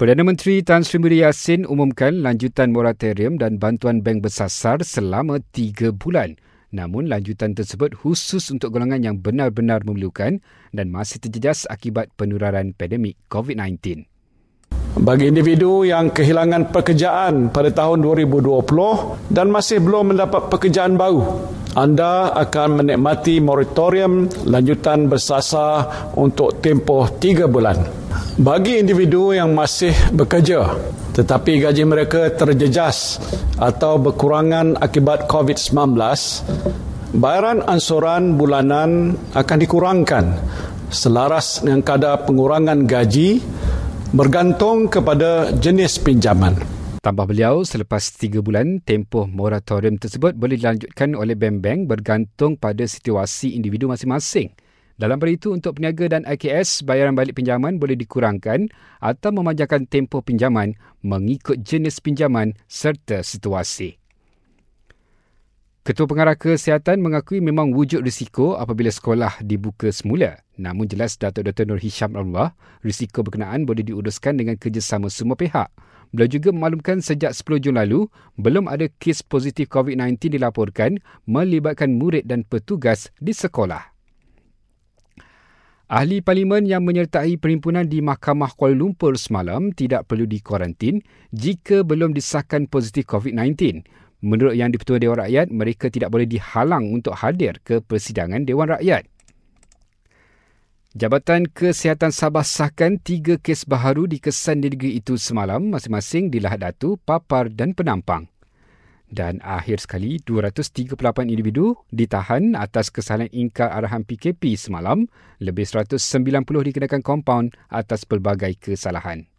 Perdana Menteri Tan Sri Muhyiddin Yassin umumkan lanjutan moratorium dan bantuan bank bersasar selama tiga bulan. Namun lanjutan tersebut khusus untuk golongan yang benar-benar memerlukan dan masih terjejas akibat penularan pandemik COVID-19. Bagi individu yang kehilangan pekerjaan pada tahun 2020 dan masih belum mendapat pekerjaan baru, anda akan menikmati moratorium lanjutan bersasar untuk tempoh tiga bulan. Bagi individu yang masih bekerja tetapi gaji mereka terjejas atau berkurangan akibat COVID-19, bayaran ansuran bulanan akan dikurangkan selaras dengan kadar pengurangan gaji bergantung kepada jenis pinjaman. Tambah beliau, selepas tiga bulan, tempoh moratorium tersebut boleh dilanjutkan oleh bank-bank bergantung pada situasi individu masing-masing. Dalam pada itu, untuk peniaga dan IKS, bayaran balik pinjaman boleh dikurangkan atau memanjangkan tempoh pinjaman mengikut jenis pinjaman serta situasi. Ketua Pengarah Kesihatan mengakui memang wujud risiko apabila sekolah dibuka semula. Namun jelas Datuk Dr. Nur Hisham Allah, risiko berkenaan boleh diuruskan dengan kerjasama semua pihak. Beliau juga memaklumkan sejak 10 Jun lalu, belum ada kes positif COVID-19 dilaporkan melibatkan murid dan petugas di sekolah. Ahli parlimen yang menyertai perhimpunan di Mahkamah Kuala Lumpur semalam tidak perlu dikuarantin jika belum disahkan positif COVID-19. Menurut Yang di-Pertua Dewan Rakyat, mereka tidak boleh dihalang untuk hadir ke persidangan Dewan Rakyat. Jabatan Kesihatan Sabah sahkan tiga kes baharu di kesan di negeri itu semalam masing-masing di Lahad Datu, Papar dan Penampang. Dan akhir sekali, 238 individu ditahan atas kesalahan ingkar arahan PKP semalam, lebih 190 dikenakan kompaun atas pelbagai kesalahan.